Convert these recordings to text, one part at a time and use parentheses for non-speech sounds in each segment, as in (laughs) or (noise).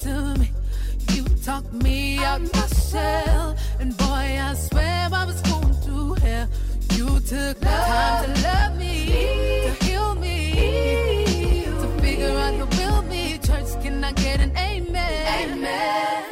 to me? You talked me out my shell, and boy, I swear I was going to hell. You took the time to love me, to heal me, to figure out the will me. Church, can I get an amen? Amen.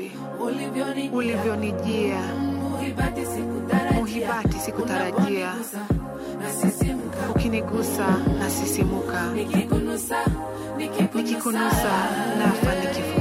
wapi? Ulivyonijia, muhibati sikutarajia, ukinigusa nasisimuka, nikikunusa nafa nikifu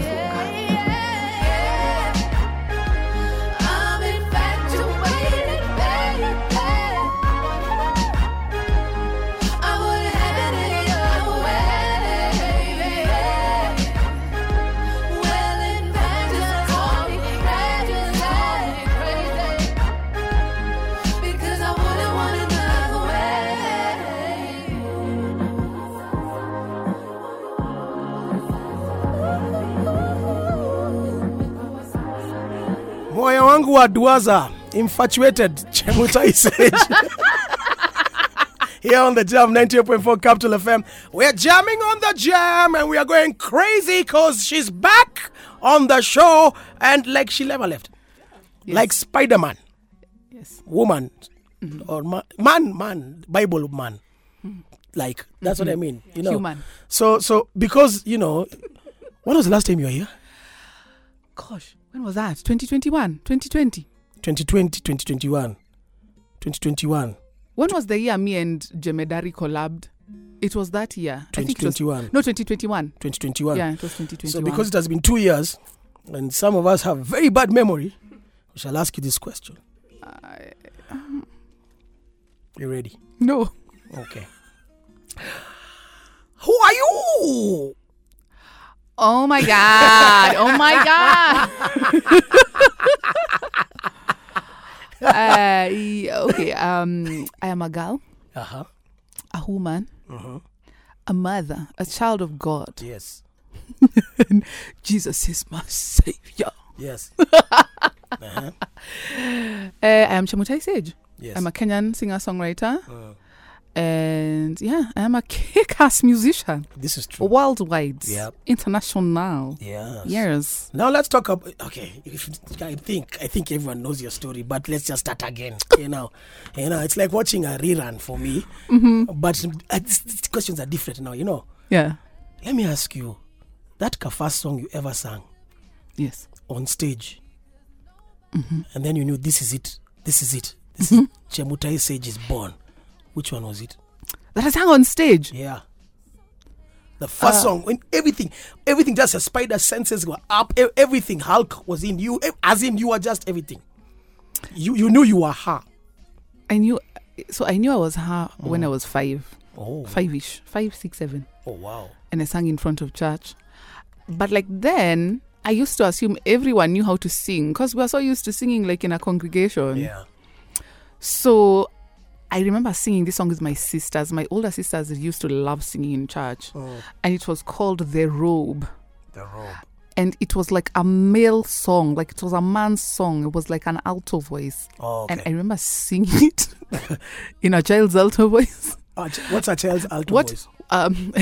moyo wangu duaza infatuated (laughs) chemutai sage here on the jam 98.4 capital fm we're jamming on the jam and we are going crazy because she's back on the show and like she never left. Like spider-man. Yes. woman. Mm-hmm. Or man, man man. Bible man. Hmm. Like that's what i mm-hmm. mean you know. Human. so so because you know when was the last time you were here? Gosh, when was that? 2021, 2020. 2020 2021 2021 When was the year me and Jemedari collabed? It was that year. I think it was- 2021 No, 2021. 2021 Yeah, it was 2021. so because it has been two years and some of us have very bad memory we shall ask you this question um, you ready no. okay who are you Oh my god. Oh my (laughs) god. uh, okay. Um, I am a girl, uh-huh a woman, uh-huh a mother, a child of God. yes (laughs) Jesus is my savior. yes (laughs) uh-huh. Uh, I am Chemutai Sage. yes I'm a Kenyan singer songwriter. Uh, And yeah, I am a (laughs) kick ass musician. this is true Worldwide. Yep. International. yes Yes. Now let's talk about okay. If, I think I think everyone knows your story, but let's just start again. (laughs) You know, you know, it's like watching a rerun for me. Mm-hmm. But uh, these- these questions are different now. You know, Yeah. let me ask you, that first song you ever sang Yes. on stage, mm-hmm. and then you knew this is it. This is it. This mm-hmm. is Chemutai Sage is born. Which one was it? That I sang on stage. Yeah. The first uh, song when everything, everything just your spider senses were up. Everything Hulk was in you, as in you were just everything. You you knew you were her. I knew so I knew I was her when mm. I was five. Oh, Five ish. Five, six, seven. oh wow. And I sang in front of church. But like then I used to assume everyone knew how to sing because we are so used to singing like in a congregation. Yeah. So I remember singing this song with my sisters. My older sisters used to love singing in church. Oh. And it was called The Robe. The robe. and it was like a male song, like it was a man's song. It was like an alto voice, Oh, okay. and I remember singing it (laughs) in a child's alto voice. Ch- what's a child's alto What? voice? Um, (laughs)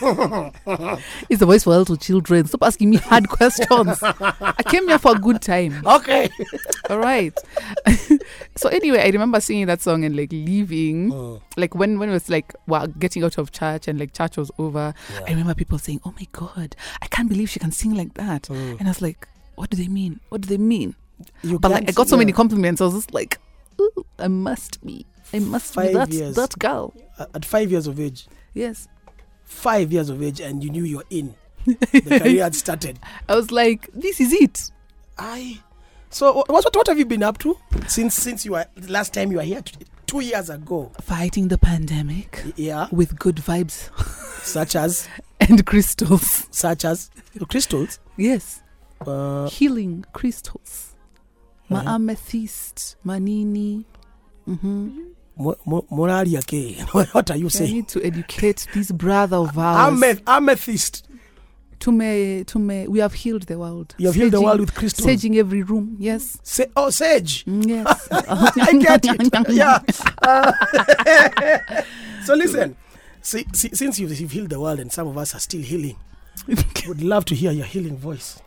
it's the voice for little children. Stop asking me hard questions. I came here for a good time. Okay. All right. (laughs) so anyway, I remember singing that song and like leaving, Mm. like when when it was like wow, getting out of church and like church was over. Yeah. I remember people saying, "Oh my god, I can't believe she can sing like that," Mm. and I was like, "What do they mean? What do they mean?" You But like I got so many compliments. I was just like, Ooh, "I must be, I must Five be that years. that girl." At five years of age, Yes. five years of age, and you knew you're in. (laughs) The career had started. I was like, "This is it." I. So what, what what have you been up to since since you were last time you were here t- two years ago? Fighting the pandemic Yeah, with good vibes (laughs) such as and crystals. such as crystals. Yes. Uh, healing crystals. My Uh-huh. amethyst, manini. Mm-hmm. Mo- mo- moralia ke. (laughs) what are you saying? I saying? need to educate this brother of ours. Ameth- amethyst. To me, to me, we have healed the world. You have healed the world with crystals. Saging every room. Yes. Sa- oh, sage. Mm, Yes. (laughs) I get it. (laughs) Yeah. Uh, so listen, see, see, since you've, you've healed the world and some of us are still healing, would love to hear your healing voice.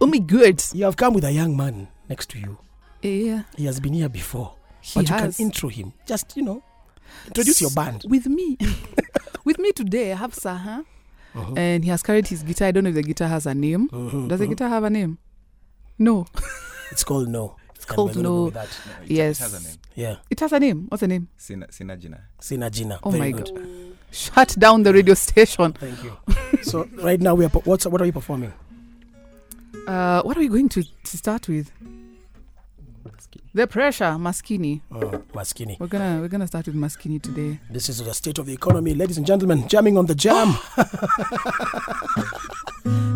oh my good. You have come with a young man next to you. Yeah. He has been here before, He but has. you can intro him. Just you know, introduce your band. With me. (laughs) With me today, I have Saha. Uh-huh. And he has carried his guitar. I don't know if the guitar has a name. Mhm, Does the mhm. guitar have a name? No. (laughs) It's called No. It's called No. No, it, Yes. It has a name. Yeah, It has a name. What's the name? Sina, Sina Gina. Oh Very my good. god. Shut down the radio station. Thank you. so right now we are. per- What's what are you performing? Uh, what are we going to, to start with? The pressure, Maskini. Oh, Maskini. We're gonna we're gonna start with Maskini today. This is the state of the economy, ladies and gentlemen. Jamming on the jam. (laughs)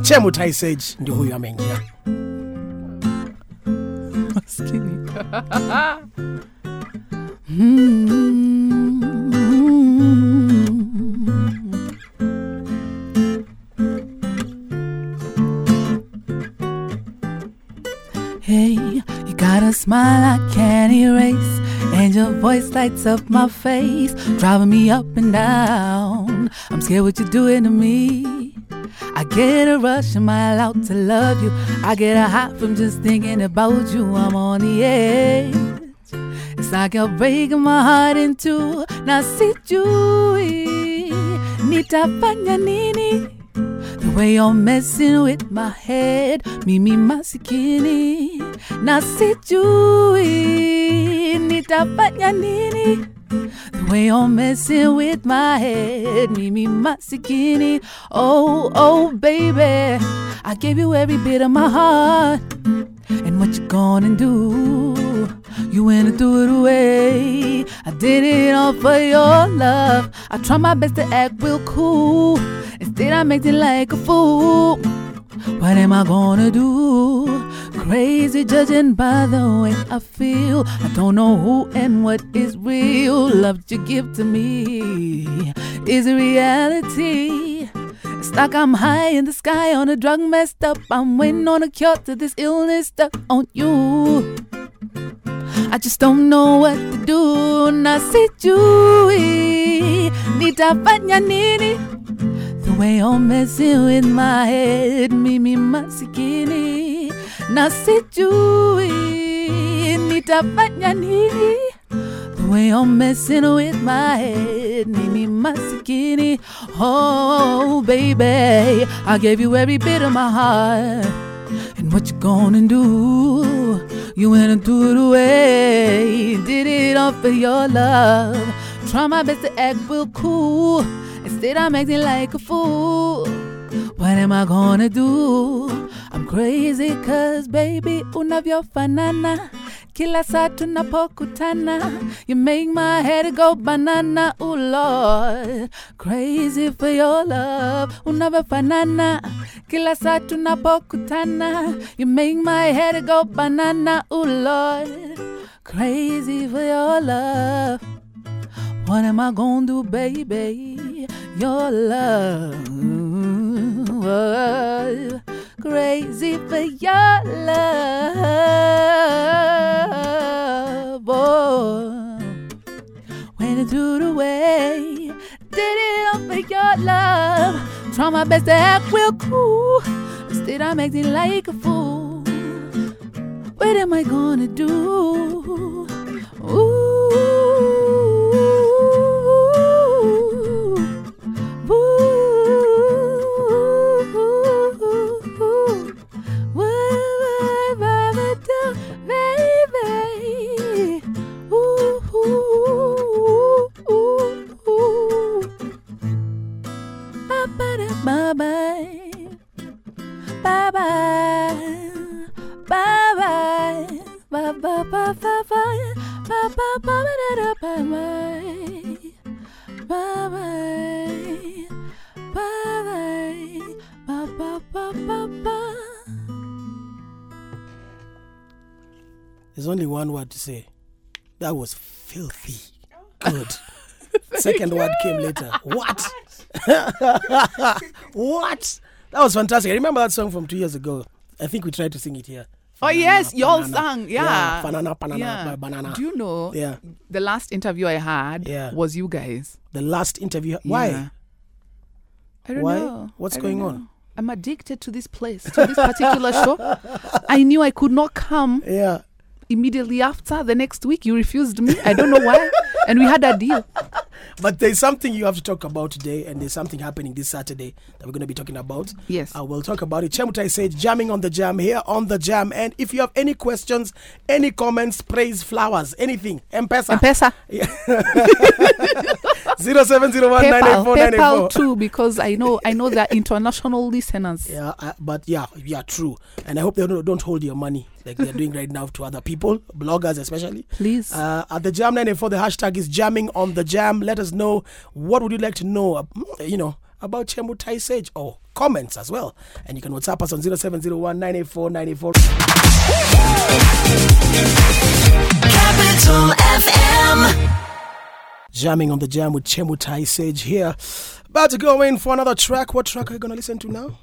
Chemutai Sage ndio huyu ameingia. Maskini. (laughs) Hmm. Hey, you got a smile I can't erase, and your voice lights up my face, driving me up and down. I'm scared what you're doing to me. I get a rush a mile out to love you. I get a high from just thinking about you. I'm on the edge. It's like you're breaking my heart in two. Now sijui nitafanya nini? The way you're messing with my head, me, me, mimi masikini. Na sijui nitafanya nini? The way you're messing with my head, mimi masikini. Oh, oh, baby, I gave you every bit of my heart. And what you gonna do? You and threw it away. I did it all for your love. I try my best to act real cool. Instead, I make it like a fool. What am I gonna do? Crazy judging by the way I feel. I don't know who and what is real. Love you give to me is reality. It's like I'm high in the sky on a drug messed up. I'm waiting on a cure to this illness stuck on you. I just don't know what to do. Na sijui nitafanya nini. The way you're messing with my head, mimi masikini. Na sijui nitafanya nini. The way you're messing with my head, mimi masikini. Oh, baby, I gave you every bit of my heart. And what you gonna do? You went and threw it away. Did it all for your love. Try my best to act real cool. Instead, I'm acting like a fool. What am I gonna do? I'm crazy cause baby unavyofanana kila saa tunapokutana you make my head go banana ooh lord. Crazy for your love unavyofanana kila saa tunapokutana you make my head go banana ooh lord. Crazy for your love. What am I gonna do, baby? Your love. Crazy for your love. Oh, went through the way, did it all for your love. Try my best to act real cool, instead I'm acting like a fool. What am I gonna do? Ooh. There's only one word to say. That was filthy. Good. (laughs) Second word came later. What? (laughs) what? That was fantastic. I remember that song from two years ago. I think we tried to sing it here. Oh yes, y'all sang, yeah. banana, banana, Yeah. banana. Do you know? Yeah. The last interview I had Yeah. was you guys. The last interview. Why? Yeah. I don't Why? know. What's I going on? I'm addicted to this place, to this particular show. (laughs) I knew I could not come Yeah. immediately after. The next week, you refused me. I don't know why. And we had a deal. (laughs) But there's something you have to talk about today, and there's something happening this Saturday that we're going to be talking about. Yes. Uh, we'll talk about it. Chemutai Sage, jamming on the jam here on the jam. And if you have any questions, any comments, praise, flowers, anything, (laughs) (laughs) M-Pesa. M-Pesa. 0701 PayPal, PayPal too, because I know I know they're international listeners. Yeah, uh, but yeah, yeah, true. And I hope they don't, don't hold your money like they're doing right now to other people, bloggers especially. Please. Uh, at the Jam 984, the hashtag is jamming on the jam. Let us know what would you like to know, uh, you know, about Chemutai Sage or comments as well. And you can WhatsApp us on 0701 984 94. Capital FM. Jamming on the jam with Chemutai Sage here. About to go in for another track. What track are you going to listen to now?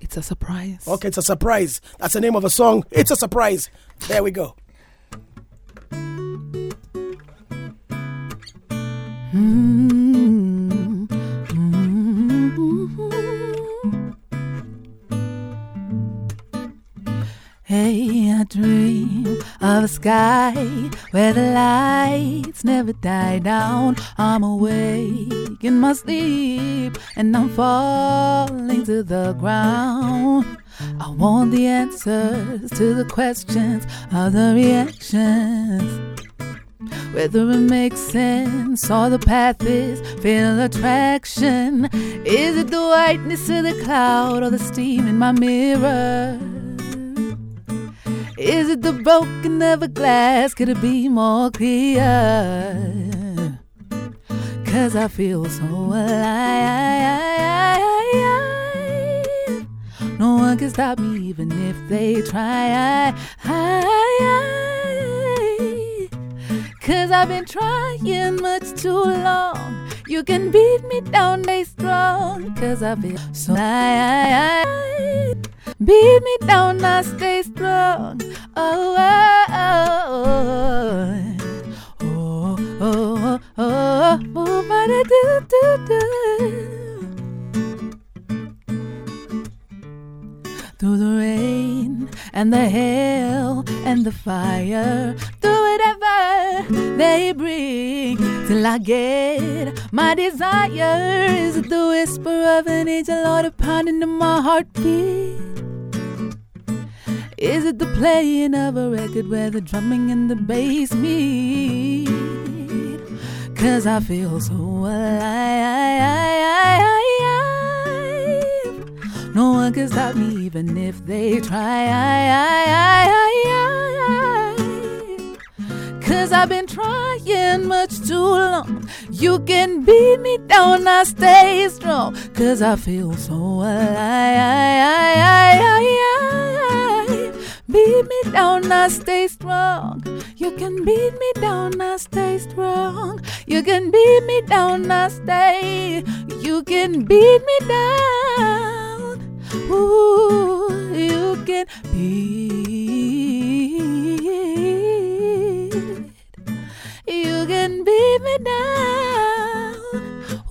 It's a surprise. Okay, it's a surprise. That's the name of a song. It's a surprise. There we go. Mm. Hey, I dream of a sky where the lights never die down. I'm awake in my sleep and I'm falling to the ground. I want the answers to the questions of the reactions. Whether it makes sense or the path is feel attraction. Is it the whiteness of the cloud or the steam in my mirror? Is it the broken of a glass? Could it be more clear? Cause I feel so alive. No one can stop me even if they try. Cause I've been trying much too long. You can beat me down, they strong. Cause I feel so high. Beat me down, I stay strong. Oh, oh, oh, oh, oh, oh, oh, ba-da-do-do-do. Through the rain and the hail and the fire, through whatever they bring, till I get my desire. Is it the whisper of an angel or the pounding of my heartbeat? Is it the playing of a record where the drumming and the bass meet? Cause I feel so alive. No one can stop me even if they try. Cause I've been trying much too long. You can beat me down, I stay strong. Cause I feel so alive. Beat me down, I stay strong. You can beat me down, I stay strong. You can beat me down, I stay. You can beat me down. Ooh, you can beat. You can beat me down.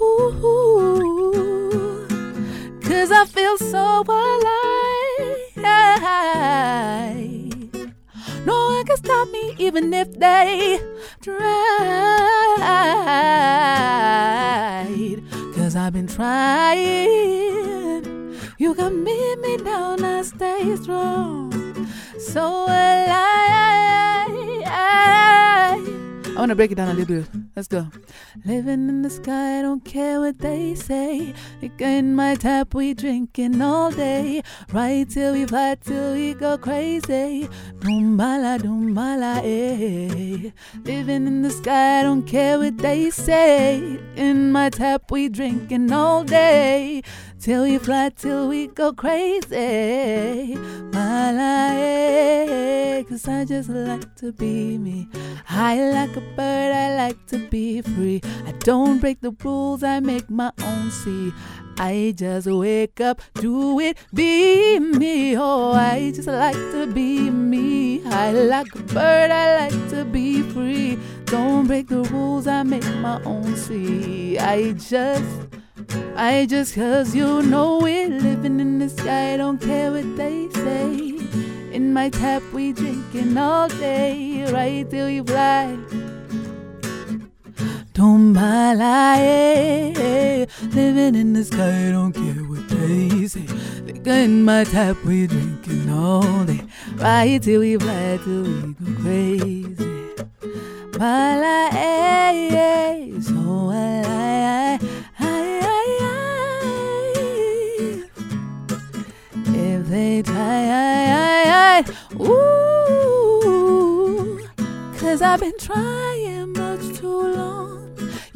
Ooh, cause I feel so alive. No one can stop me even if they tried. Cause I've been trying. You can beat me down, I stay strong. So alive. I want to break it down a little bit. Let's go. Living in the sky, I don't care what they say. In my tap, we drinking all day. Right till we fly, till we go crazy. Dumbala, dumbala, eh. Living in the sky, I don't care what they say. In my tap, we drinking all day. Till we fly, till we go crazy. Mala, eh. Cause I just like to be me. High like a bird, I like to be free. I don't break the rules, I make my own see. I just wake up, do it, be me. Oh, I just like to be me. I like a bird, I like to be free. Don't break the rules, I make my own see. I just, I just, cause you know we're Living in the sky, I don't care what they say. In my tap, we drinking all day, right till you fly. Tumbala, eh, living in the sky, don't care what they say. Liquor in my tap, we drinking all day, right till we fly, till we go crazy. Eh, eh, so I, I, I, if they try, ooh, cause I've been trying much too long.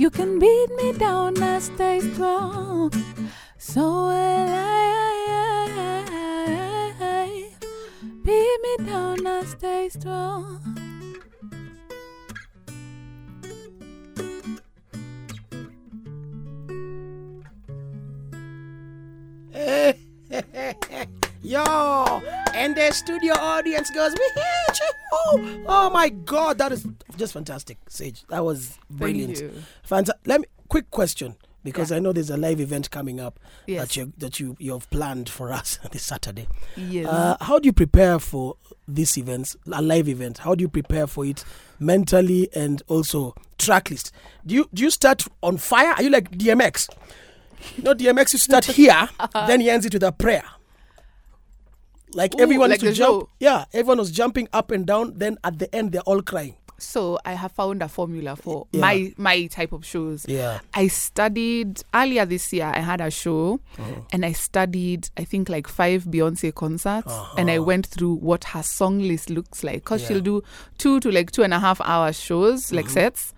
You can beat me down, I stay strong. So will I, beat me down, I stay strong. (laughs) Yo, and the studio audience goes. Oh, oh my God, that is just fantastic, Sage. That was brilliant. Thank you. Fanta- Let me quick question because Yeah. I know there's a live event coming up Yes. that you that you you have planned for us (laughs) this Saturday. Yes. Uh, how do you prepare for this event, a live event? How do you prepare for it mentally and also track list? Do you do you start on fire? Are you like DMX? Know, DMX you start (laughs) here, then he ends it with a prayer. Like Ooh, everyone like to jump. show. Yeah, everyone was jumping up and down. Then at the end, they're all crying. So I have found a formula for Yeah. my my type of shows. Yeah. I studied earlier this year. I had a show, Uh-huh. and I studied I think like five Beyonce concerts, and I went through what her song list looks like. Cause Yeah. she'll do two to like two and a half hour shows, like Mm-hmm. sets,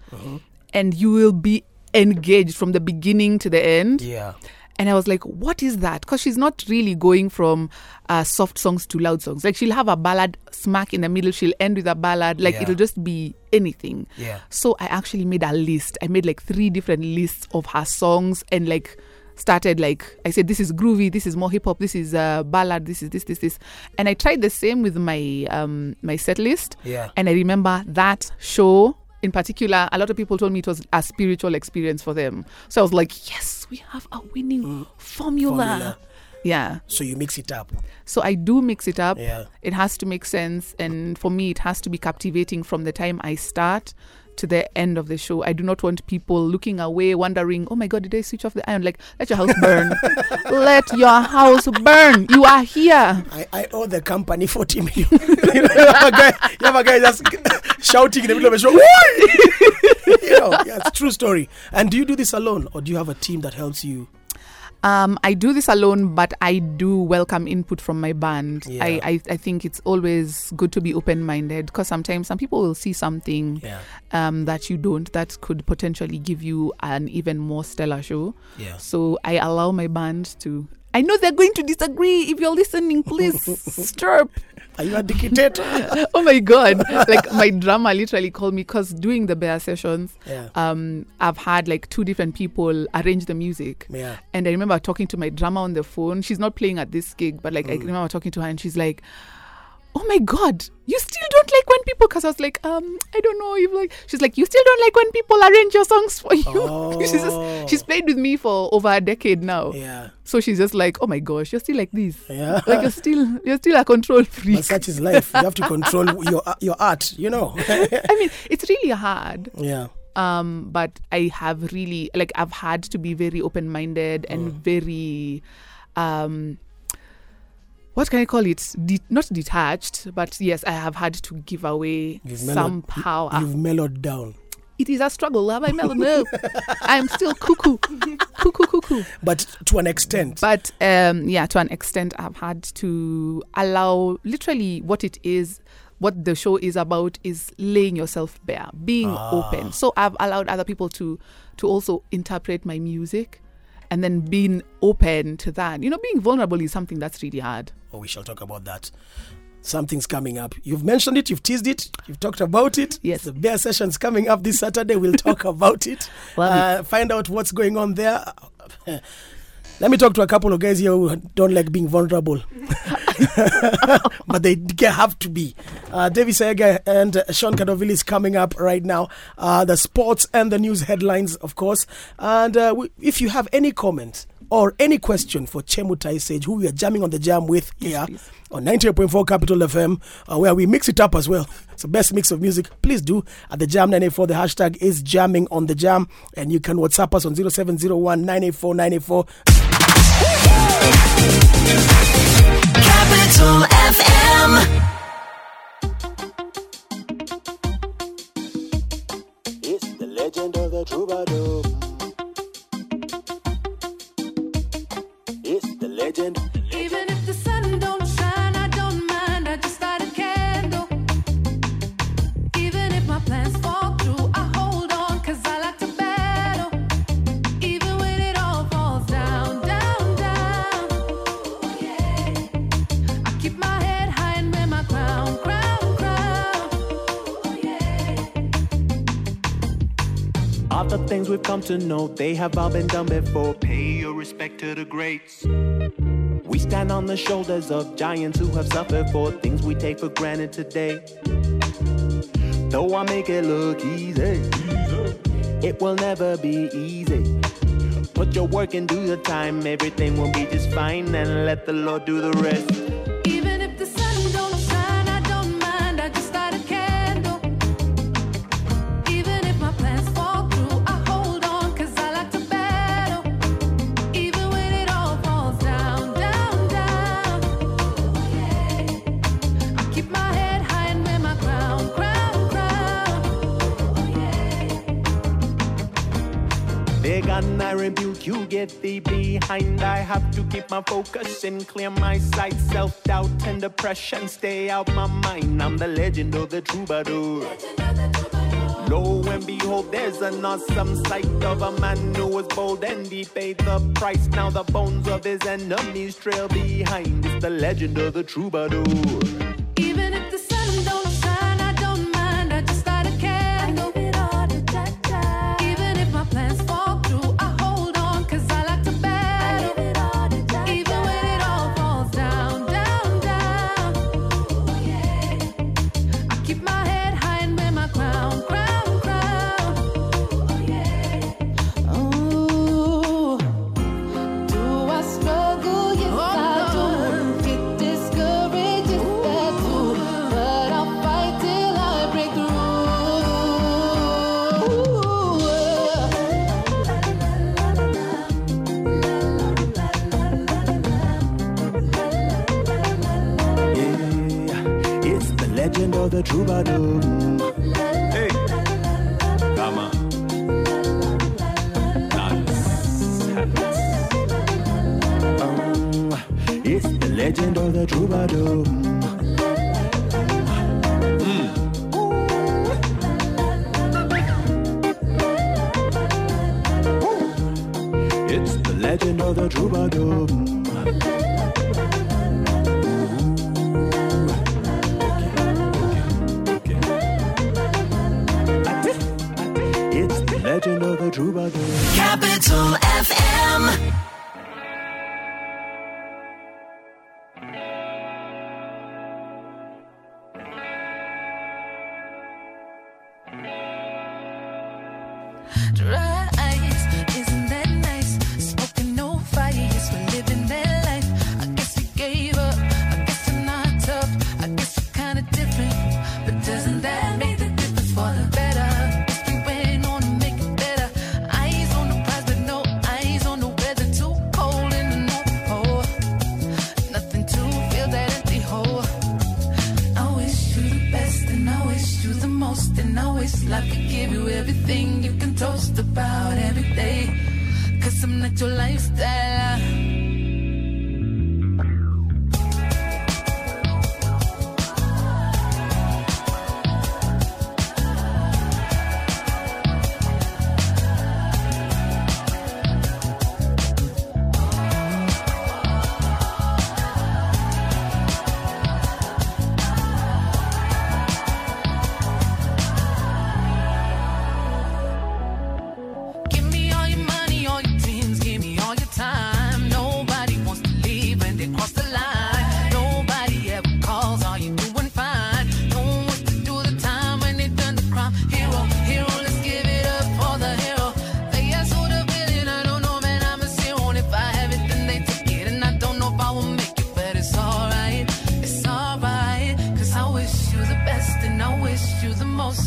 and you will be engaged from the beginning to the end. Yeah. And I was like, what is that? Because she's not really going from uh, soft songs to loud songs. Like she'll have a ballad smack in the middle, she'll end with a ballad. Like Yeah. it'll just be anything. Yeah. So I actually made a list. I made like three different lists of her songs and like started like I said this is groovy, this is more hip hop, this is uh, ballad, this is this this this. And I tried the same with my um my set list. Yeah. And I remember that show in particular, a lot of people told me it was a spiritual experience for them. So I was like, yes, we have a winning mm. formula. Formula. Yeah. So you mix it up. So I do mix it up. Yeah. It has to make sense. And for me, it has to be captivating from the time I start to the end of the show. I do not want people looking away, wondering, oh my God, did I switch off the iron? Like, let your house burn. (laughs) let your house burn. You are here. I, I owe the company 40 million. (laughs) you, know, you have a guy, you have a guy just (laughs) shouting in the middle of a show. You know, yeah, it's a true story. And do you do this alone or do you have a team that helps you? Um, I do this alone, but I do welcome input from my band. Yeah. I, I, I think it's always good to be open minded because sometimes some people will see something Yeah. um, that you don't that could potentially give you an even more stellar show. Yeah. So I allow my band to. I know they're going to disagree. If you're listening, please (laughs) stirp. Are you a dictator? (laughs) oh my god! Like my drummer literally called me because doing the Bare Sessions, Yeah. um, I've had like two different people arrange the music. Yeah. And I remember talking to my drummer on the phone. She's not playing at this gig, but like I remember talking to her and she's like, oh my god you still don't like when people because i was like um i don't know if like she's like you still don't like when people arrange your songs for you (laughs) she's just she's played with me for over a decade now Yeah. so she's just like oh my gosh you're still like this Yeah. like you're still you're still a control (laughs) freak But such is life. You have to control your your art, you know. (laughs) i mean it's really hard yeah. um but i have really like i've had to be very open-minded and Mm. very um what can i call it? De- not detached but yes i have had to give away You've some mellowed- power You've mellowed down. it is a struggle. Have i mellowed? No. I'm still cuckoo. Cuckoo cuckoo. But to an extent. but um yeah to an extent i've had to allow literally what it is what the show is about is laying yourself bare being open. So i've allowed other people to to also interpret my music and then being open to that you know being vulnerable is something that's really hard oh, we shall talk about that. Something's coming up. You've mentioned it, you've teased it, you've talked about it. Yes. The Bare Session's coming up this Saturday. We'll talk (laughs) about it. Uh, Find out what's going on there. Let me talk to a couple of guys here who don't like being vulnerable, (laughs) but they have to be. Uh, David Sayega and uh, Sean Kadovili is coming up right now. Uh, the sports and the news headlines, of course. And uh, we, if you have any comments, or any question for Chemutai Sage, who we are jamming on the jam with here please. on 98.4 Capital FM, uh, where we mix it up as well. It's the best mix of music. Please do at the Jam 984. The hashtag is jamming on the jam, and you can WhatsApp us on 0701 984 984. Legend of the troubadour. It's the legend. Even come to know, they have all been done before. Pay your respect to the greats. We stand on the shoulders of giants who have suffered for things we take for granted today. Though I make it look easy, it will never be easy. Put your work and do your time, everything will be just fine, and let the Lord do the rest. You, get thee behind. I have to keep my focus and clear my sight. Self doubt and depression stay out my mind. I'm the legend of the troubadour. Lo and behold, there's an awesome sight of a man who was bold and he paid the price. Now the bones of his enemies trail behind. It's the legend of the troubadour. Even if the rise.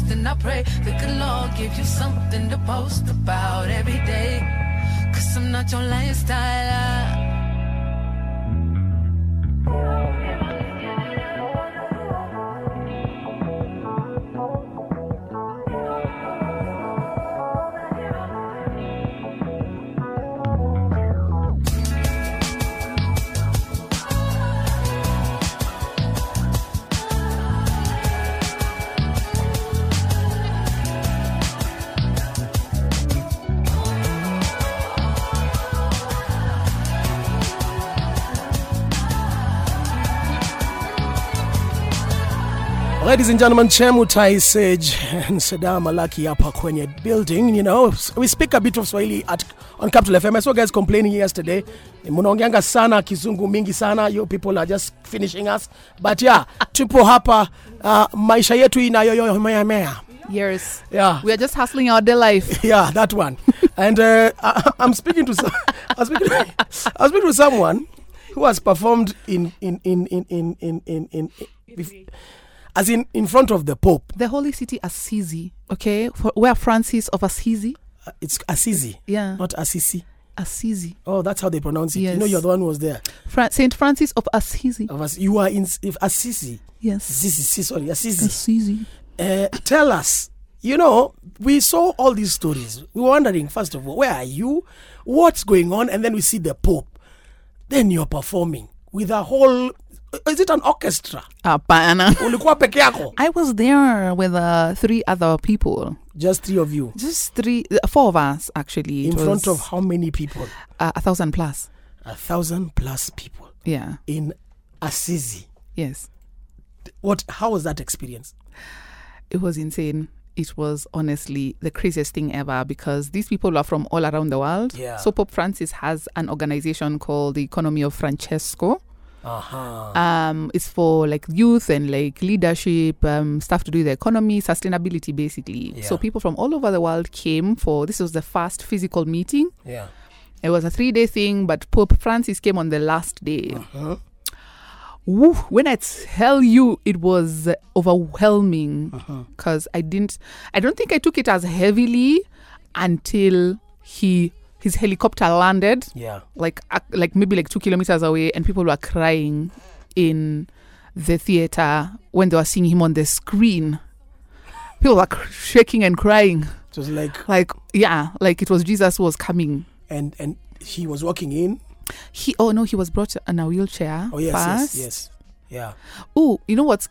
The. And I pray the good Lord give you something to post about every day. Cause I'm not your lifestyle. Ladies and gentlemen, Chemutai Sage and Sadam Malaki hapa kwenye building. You know, we speak a bit of Swahili at on Capital FM. I saw guys complaining yesterday. Mnaongeanga sana kizungu mingi sana. You people are just finishing us. But yeah, tupo hapa uh, maisha yetu inayoyomeamea. Yes. Yeah. We are just hustling our day life. Yeah, that one. and uh, I, I'm speaking to some, I'm speaking to, I'm speaking to someone who has performed in in in in in in in, in, in as in in front of the Pope. The holy city Assisi, okay, for, where Francis of Assisi, Uh, It's Assisi, yeah, not Assisi. Assisi, Oh, that's how they pronounce it. Yes. You know, you're the one who was there. Fra- Saint Francis of Assisi. Of us, you are in if Assisi. Yes, Assisi, sorry, Assisi. Assisi. Uh, tell us. You know, we saw all these stories. We were wondering, first of all, where are you? What's going on? And then we see the Pope. Then you're performing with a whole. Is it an orchestra? Apana. (laughs) Ulikuwa peke yako? I was there with uh, three other people. Just three of you. Just three, uh, four of us actually. It In front of how many people? uh, a thousand plus. A thousand plus people Yeah. in Assisi. Yes. What? How was that experience? It was insane. It was honestly the craziest thing ever because these people are from all around the world. Yeah. So Pope Francis has an organization called the Economy of Francesco. Uh huh. Um, it's for like youth and like leadership, um, stuff to do with the economy, sustainability, basically. Yeah. So people from all over the world came for this was the first physical meeting. Yeah. It was a three day thing, but Pope Francis came on the last day. Uh-huh. Woo, when I tell you it was overwhelming Uh-huh. because I didn't, I don't think I took it as heavily until he his helicopter landed Yeah. like uh, like maybe like two kilometers away, and people were crying in the theater when they were seeing him on the screen. People were cr- shaking and crying, It was like, like yeah, like it was Jesus who was coming. and and he was walking in. He oh no, he was brought in a wheelchair. Oh yes, first. yes, yes. Yeah. Oh, you know what's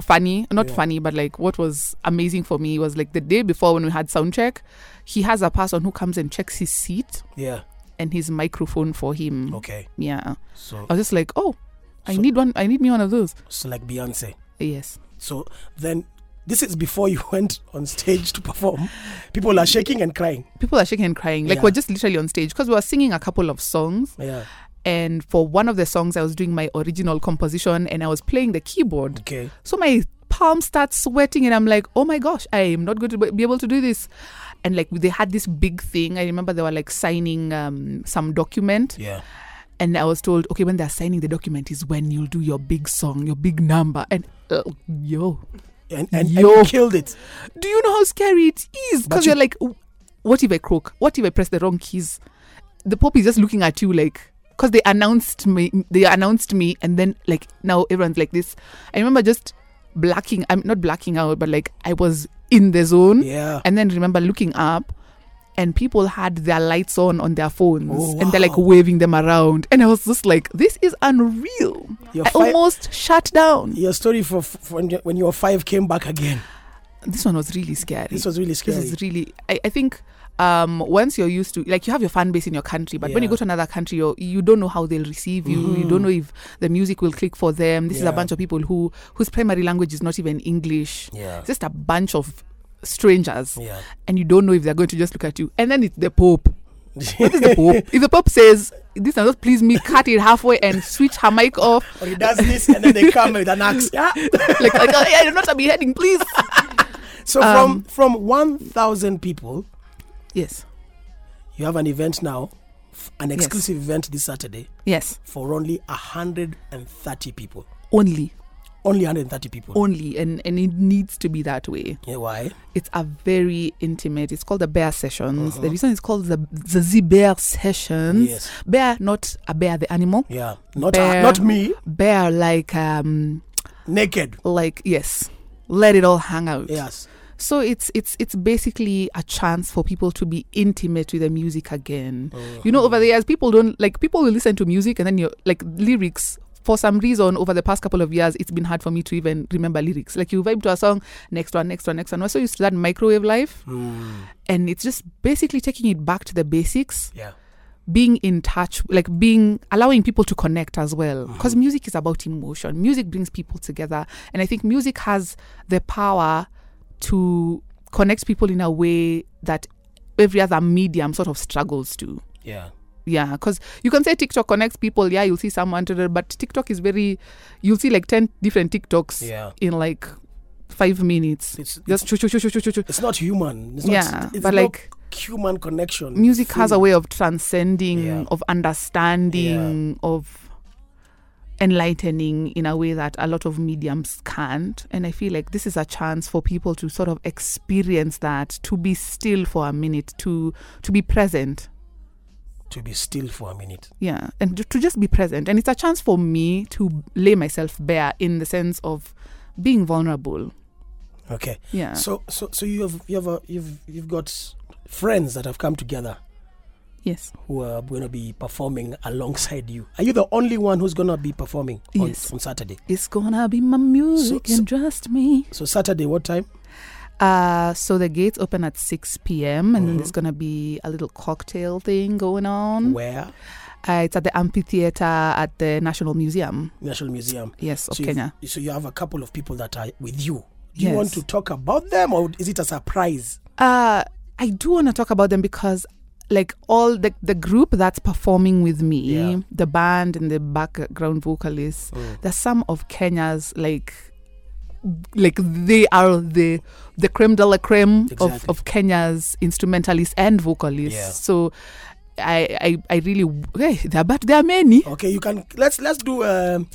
funny? Not Yeah. funny, but like what was amazing for me was like the day before when we had sound check, he has a person who comes and checks his seat Yeah. and his microphone for him. Okay. Yeah. So I was just like, oh, I So- need one. I need me one of those. so like Beyonce. Yes. So then this is before you (laughs) went on stage to perform. People are shaking and crying. People are shaking and crying. Like Yeah. we're just literally on stage because we were singing a couple of songs. Yeah. And for one of the songs, I was doing my original composition and I was playing the keyboard. Okay. So my palms start sweating, and I'm like, oh my gosh, I am not going to be able to do this. And like they had this big thing. I remember they were like signing um, some document. Yeah. And I was told, okay, when they're signing the document is when you'll do your big song, your big number. And uh, yo, And, and, and Yo. you killed it. do you know how scary it is? Because you- you're like, "Oh, what if I croak? What if I press the wrong keys? The Pope is just looking at you like, because they announced me, they announced me, and then like now everyone's like this. I remember just blacking. I'm not blacking out, but like I was in the zone, Yeah. and then remember looking up. And people had their lights on on their phones, Oh, and they're like waving them around, and I was just like, "This is unreal." Your, I almost shut down. your story for, for when, you, when you were five came back again. This one was really scary. This was really scary. This is really. I, I think um, once you're used to, like, you have your fan base in your country, but when you go to another country, you you don't know how they'll receive you. You don't know if the music will click for them. This is a bunch of people who whose primary language is not even English. yeah. Just a bunch of strangers, Yeah. and you don't know if they're going to just look at you. And then it's the Pope. (laughs) What is the Pope? if the Pope says this does not please me, cut it halfway and switch her mic off. (laughs) Or he does this and then they come with an axe. Yeah. (laughs) like, like oh, yeah, you're not a beheading, please. So Um, from from 1,000 people, Yes. you have an event now, an Yes. exclusive event this Saturday Yes. for only 130 people. Only. Only 130 people. only and and it needs to be that way Yeah, why? it's a very intimate it's called the Bare Sessions Uh-huh. the reason it's called the the z Bare Sessions Yes. bare not a bear the animal Yeah. Not Bear. not me. bare like um Naked. like yes let it all hang out Yes. So it's it's it's basically a chance for people to be intimate with the music again. Oh. You know over the years people don't like people will listen to music and then you like lyrics for some reason over the past couple of years it's been hard for me to even remember lyrics. Like you vibe to a song next one next one next one. So used to that microwave life hmm. and it's just basically taking it back to the basics. Yeah. being in touch like being allowing people to connect as well. Mm-hmm. Because music is about emotion. Music brings people together. And i think music has the power to connect people in a way that every other medium sort of struggles to Yeah. yeah because you can say tiktok connects people yeah you'll see someone but tiktok is very you'll see like 10 different tiktoks Yeah. in like five minutes It's just choo, choo, choo, choo, it's not human. It's Yeah, not, it's but like- human connection. music has a way of transcending Yeah. of understanding of enlightening in a way that a lot of mediums can't. And i feel like this is a chance for people to sort of experience that to be still for a minute to to be present. To be still for a minute. yeah and to just be present. And it's a chance for me to lay myself bare in the sense of being vulnerable. Okay. yeah. So so so you have you have a, you've you've got friends that have come together yes who are going to be performing alongside you. Are you the only one who's going to be performing on, Yes. on Saturday? it's gonna be my music So- so- and just me So Saturday, what time? Uh, so the gates open at 6 p.m. and then Mhm. there's gonna be a little cocktail thing going on. Where? Uh, it's at the amphitheater at the National Museum. National Museum. Yes, of so Kenya. So you have a couple of people that are with you. Do you want to talk about them or is it a surprise? Uh, I do want to talk about them because, like, all the the group that's performing with me, Yeah. the band and the background vocalists, Mm. they're some of Kenya's like. Like they are the the creme de la creme of, Exactly. of Kenya's instrumentalists and vocalists. Yeah. So I, I I really hey, there but there are many. Okay, you can let's let's do um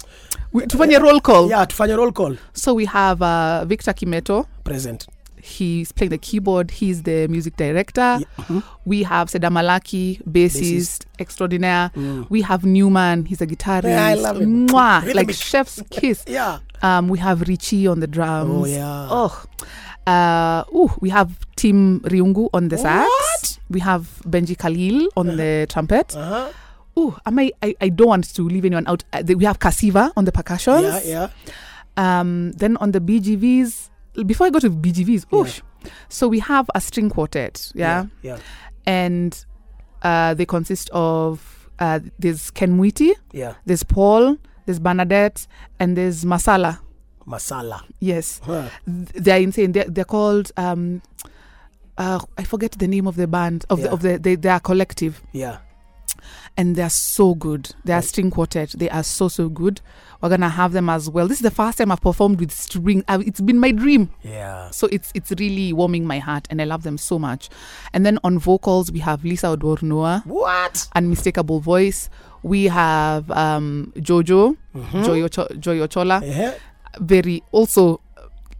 We- tufanye roll call. yeah, tufanye roll call. So we have uh, Victor Kimeto. Present. He's playing the keyboard. He's the music director. Yeah, mhm. We have Seda Malaki, bassist, extraordinaire. We have Newman. He's a guitarist. Yeah, I love him. Mwah, Rhythmic. like chef's kiss. (laughs) Yeah. Um, we have Richie on the drums. Oh yeah. Oh, uh, ooh, we have Tim Riungu on the sax. What? We have Benji Khalil on the trumpet. Uh-huh. Ooh, am I, I? I don't want to leave anyone out. Uh, we have Kasiva on the percussions. Yeah, yeah. Um, then on the BGVs, before I go to BGVs, Yeah. So we have a string quartet, yeah, Yeah. and uh, they consist of uh, there's Ken Mwiti, Yeah. there's Paul, there's Bernadette, and there's Masala. Masala. Yes, Huh. They're insane. They're, they're called. Um, uh, I forget the name of the band of Yeah. the of the they, they are collective, Yeah. And they're so good. They are string quartet. They are so so good. We're gonna have them as well. This is the first time I've performed with string. it's been my dream. Yeah. So it's it's really warming my heart, and I love them so much. And then on vocals, we have Lisa Oduor-Noah, What? unmistakable voice. We have um, Jojo, Joy, Ocho- Joy Ochola, Yeah. very also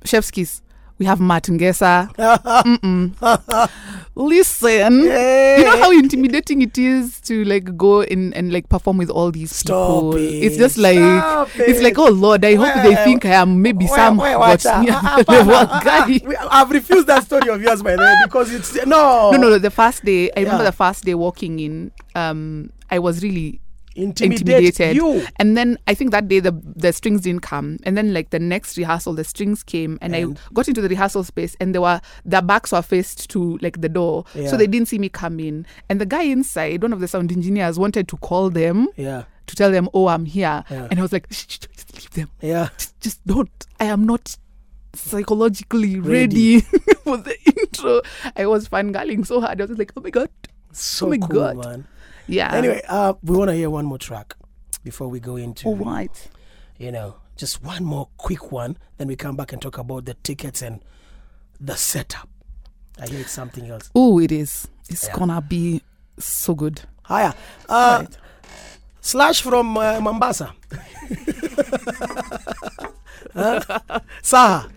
chef's kiss. We have Ngesa. (laughs) Mm-mm. Listen, you know how intimidating it is to like go in and like perform with all these Stop people. it. It's just like Stop it's it. like oh Lord, I hope they think I am maybe Wait, some wait, but watch me, I'm the level ah, (laughs) guy. I've refused that story of yours by the way because it's no No, no, no. The first day, I remember Yeah. the first day walking in. Um, I was really intimidate intimidated. you. And then I think that day the the strings didn't come. And then like the next rehearsal, the strings came, and, And- I got into the rehearsal space, and they were their backs were faced to like the door, Yeah. so they didn't see me come in. And the guy inside, one of the sound engineers, wanted to call them Yeah, to tell them, "Oh, I'm here," Yeah. and I was like, shh, shh, "Just leave them. yeah. Just, just don't. I am not." Psychologically Ready. ready, (laughs) for the intro. I was fangirling so hard. I was like, "Oh my god, So Oh my cool, God. man. Yeah." Anyway, uh, we want to hear one more track before we go into all right. you know just one more quick one. Then we come back and talk about the tickets and the setup. I hear it's something else. Oh, it is. It's Yeah. gonna be so good. Hiya. Uh, Right. Slash from uh, Mombasa. (laughs) Huh? Saha,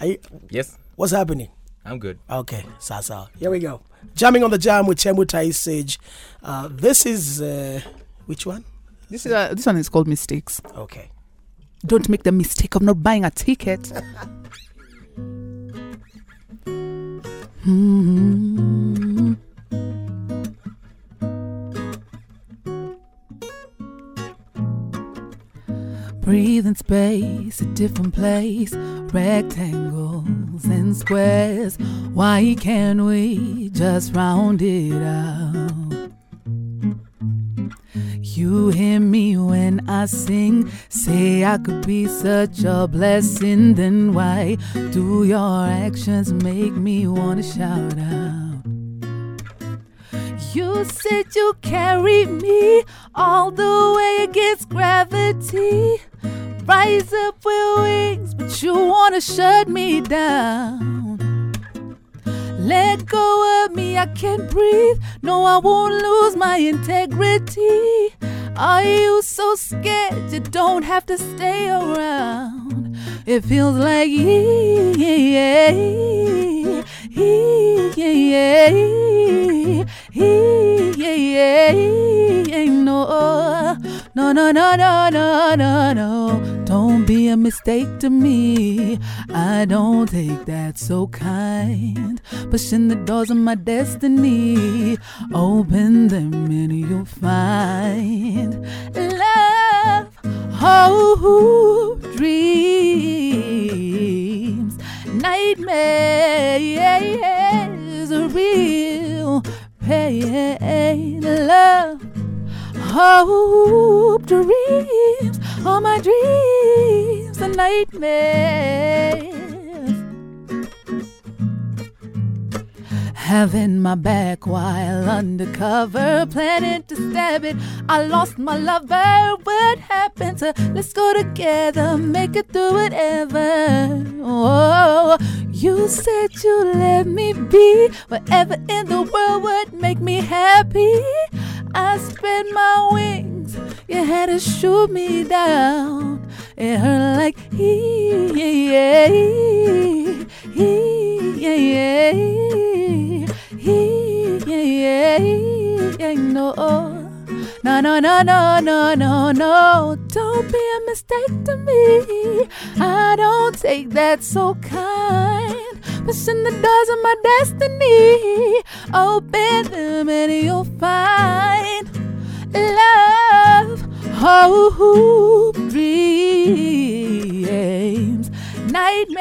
are you, Yes, what's happening? I'm good. Okay, Sasa. Here we go. Jamming on the jam with Chemutai Sage. Uh, this is uh, which one? This is uh, this one is called mistakes. Okay. Don't make the mistake of not buying a ticket. (laughs) Hmm. Breathe in space, a different place, rectangles and squares. Why can't we just round it out? You hear me when I sing, say I could be such a blessing. Then why do your actions make me wanna shout out? You said you carry me all the way against gravity. Rise up with wings, but you wanna shut me down. Let go of me, I can't breathe. No, I won't lose my integrity. Are you so scared you don't have to stay around? It feels like yeah, yeah, yeah, yeah, yeah, yeah, yeah, no, no, no, no, no, no, no, no. Don't be a mistake to me. I don't take that so kind. Pushing the doors of my destiny. Open them and you'll find love. Oh, dreams, nightmares, real pain, love hope, dreams, all my dreams and nightmares. Having my back while undercover, planning to stab it. I lost my lover. What happened to let's go together, make it through whatever? Oh, you said you let me be whatever in the world would make me happy. I spread my wings, you had to shoot me down. It hurt like he, yeah, yeah, he, yeah, yeah, no. No, no, no, no, no, no, no. Don't be a mistake to me. I don't take that so kind. Pushing the doors of my destiny. Open them and you'll find love, hope, dreams, nightmares,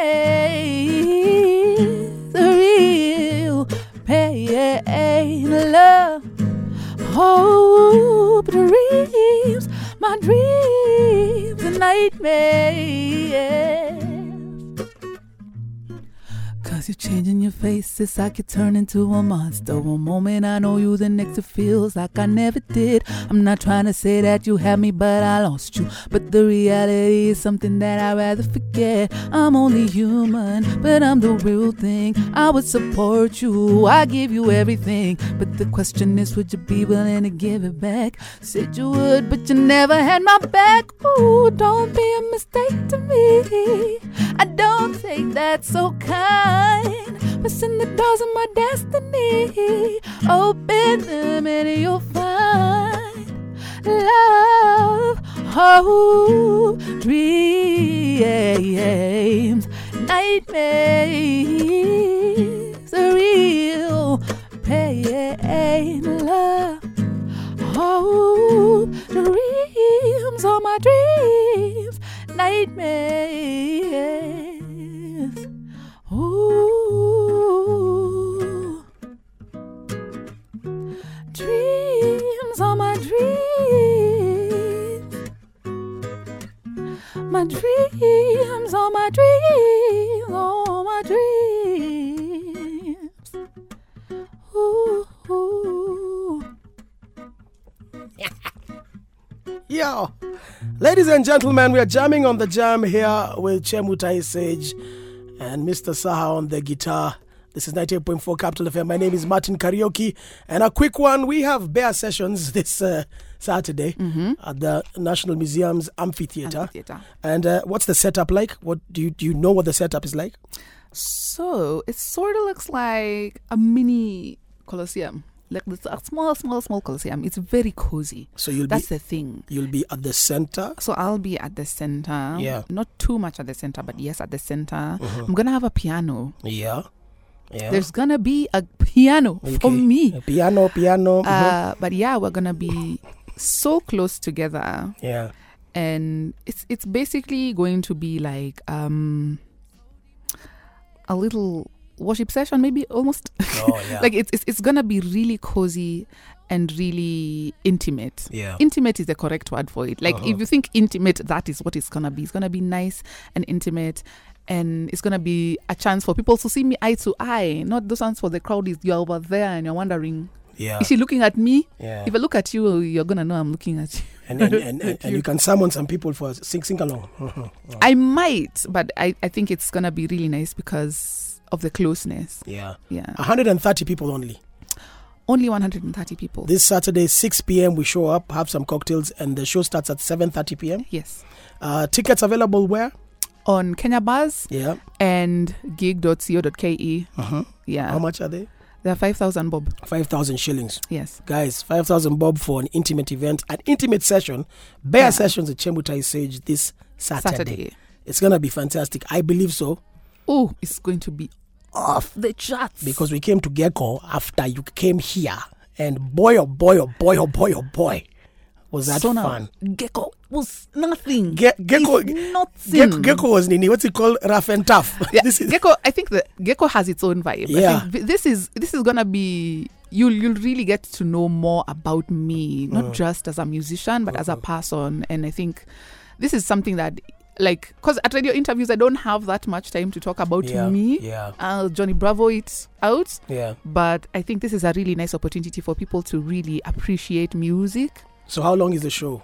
the real pain, love, hope, dreams, my dreams and nightmares. Cause you're changing your face, it's like you turn into a monster. One moment I know you, the next it feels like I never did. I'm not trying to say that you had me, but I lost you. But the reality is something that I'd rather forget. I'm only human, but I'm the real thing. I would support you, I give you everything. But the question is, would you be willing to give it back? Said you would, but you never had my back. Ooh, don't be a mistake to me. I don't take that so kind. But in the doors of my destiny, open them and you'll find love. Oh, dreams, nightmares, real pain, love. Oh, dreams are my dreams, nightmares. Ooh, dreams are my dreams, my dreams are my dreams, oh my dreams. Ooh. Yo. Ladies and gentlemen, we are jamming on the jam here with Chemutai Sage and Mr. Saha on the guitar. This is 98.4 Capital FM. My name is Martin Kariuki. And a quick one we have Bare Sessions (laughs) this uh, Saturday at the National Museum's Amphitheater. Amphitheatre. And uh, what's the setup like? What do you do you know what the setup is like? So it sort of looks like a mini Colosseum, like this a small, small, small Colosseum. It's very cozy. So you'll That's be the thing. you'll be at the center. So I'll be at the center. Yeah. Not too much at the center, but yes, at the center. I'm gonna have a piano. Yeah. Yeah. There's gonna be a piano for me. A piano, piano. Uh, but yeah, we're gonna be so close together, yeah. and it's it's basically going to be like um a little worship session, maybe almost. Oh yeah. (laughs) like it's, it's it's gonna be really cozy and really intimate. yeah. Intimate is the correct word for it. Like Uh-huh. if you think intimate, that is what it's gonna be. It's gonna be nice and intimate, and it's gonna be a chance for people to see me eye to eye. Not those ones for the crowd is you're over there and you're wondering, yeah. is she looking at me? Yeah. If I look at you, you're gonna know I'm looking at you. and, (laughs) and, and, and, and you can summon some people for sing sing along. (laughs) I might, but I, I think it's gonna be really nice because of the closeness. yeah. Yeah, 130 people only. only 130 people. This Saturday, 6 p.m. We show up, have some cocktails, and the show starts at 7:30 p.m. yes, Uh, tickets available where? on Kenya Buzz Yeah. and gig.co.ke. Uh-huh. Yeah, How much are they? They're 5,000 bob. 5,000 shillings. Yes. Guys, 5,000 bob for an intimate event, an intimate session, Bare Yeah. sessions at Chemutai Sage this Saturday. Saturday. It's going to be fantastic. I believe so. Oh, it's going to be off the charts. because we came to Gecko after you came here, and boy, oh boy, oh boy, oh boy, oh boy, was that so now, fun. Gecko was nothing. Ge- Gecko, It's nothing. Gecko, Gecko was Nini. What's it called? Rough and tough. (laughs) Yeah, this is Gecko. I think the Gecko has its own vibe. I Yeah. think this is this is gonna be you'll you'll really get to know more about me, not Mm. just as a musician, but as Uh-huh. a person. And I think this is something that like because at radio interviews I don't have that much time to talk about yeah, me. Yeah, I'll Johnny Bravo it out. yeah. But I think this is a really nice opportunity for people to really appreciate music. So how long is the show?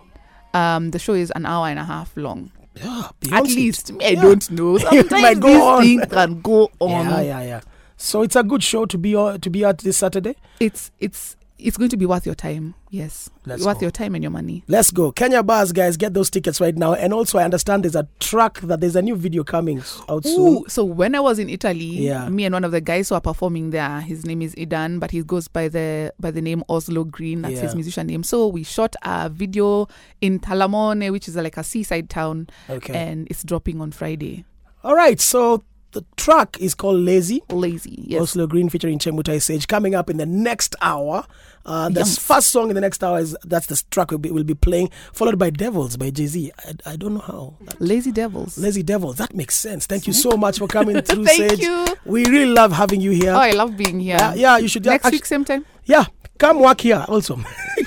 Um, the show is an hour and a half long. Yeah, At least me, I Yeah. don't know. (laughs) Sometimes might go these on. things can go on. Yeah, yeah, yeah. So it's a good show to be on, to be at this Saturday. It's it's it's going to be worth your time. Yes, Let's worth go. your time and your money. Let's go, Kenya Buzz, guys. Get those tickets right now. And also, I understand there's a track that there's a new video coming out soon. So when I was in Italy, Yeah. me and one of the guys who are performing there, his name is Idan, but he goes by the by the name Oslo Green. That's Yeah. his musician name. So we shot a video in Talamone, which is like a seaside town, Okay. and it's dropping on Friday. All right. So the track is called Lazy. Lazy, yes. Oslo Green featuring Chemutai Sage coming up in the next hour. Uh, the Yes. first song in the next hour is that's the track we'll be, we'll be playing, followed by Devils by Jay Z. I, I don't know how. That- Lazy Devils. Lazy Devils. That makes sense. Thank you so much for coming (laughs) through, Thank Sage. you. We really love having you here. Oh, I love being here. yeah, yeah, you should. Next actu- week, same time. Yeah, come work here also.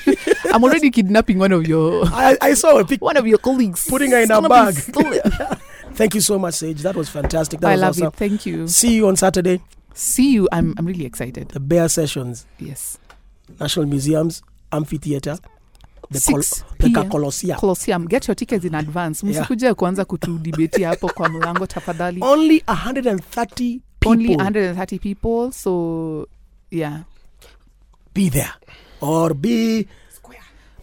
(laughs) I'm already kidnapping one of your I, I saw a pic. (laughs) one of your colleagues. Putting her in a bag. Thank you so much, Sage. That was fantastic. That I was love awesome. it. Thank you. See you on Saturday. See you. I'm I'm really excited. The Bare Sessions, Yes. National Museums, Amphitheater, the, 6 the p.m. Colossia. Colosseum. Get your tickets in advance. Yeah. Msikuje kuanza kutudibeti hapo kwa mlango tafadhali. Only 130 people Only 130 people. So yeah. be there or be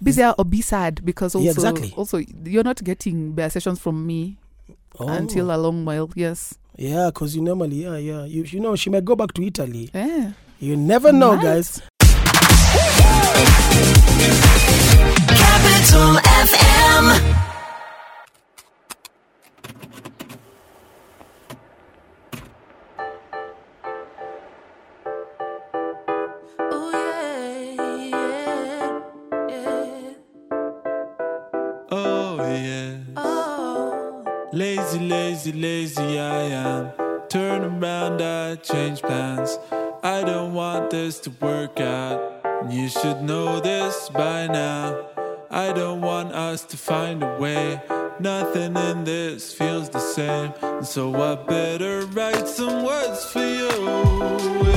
Be there or be sad because also Yeah, exactly. also you're not getting Bare Sessions from me oh, until a long while. Yes. yeah, because you normally yeah yeah you you know she might go back to Italy. Yeah. You never know, Nice. guys. Capital FM. Change plans. I don't want this to work out. You should know this by now. I don't want us to find a way. Nothing in this feels the same. So I better write some words for you.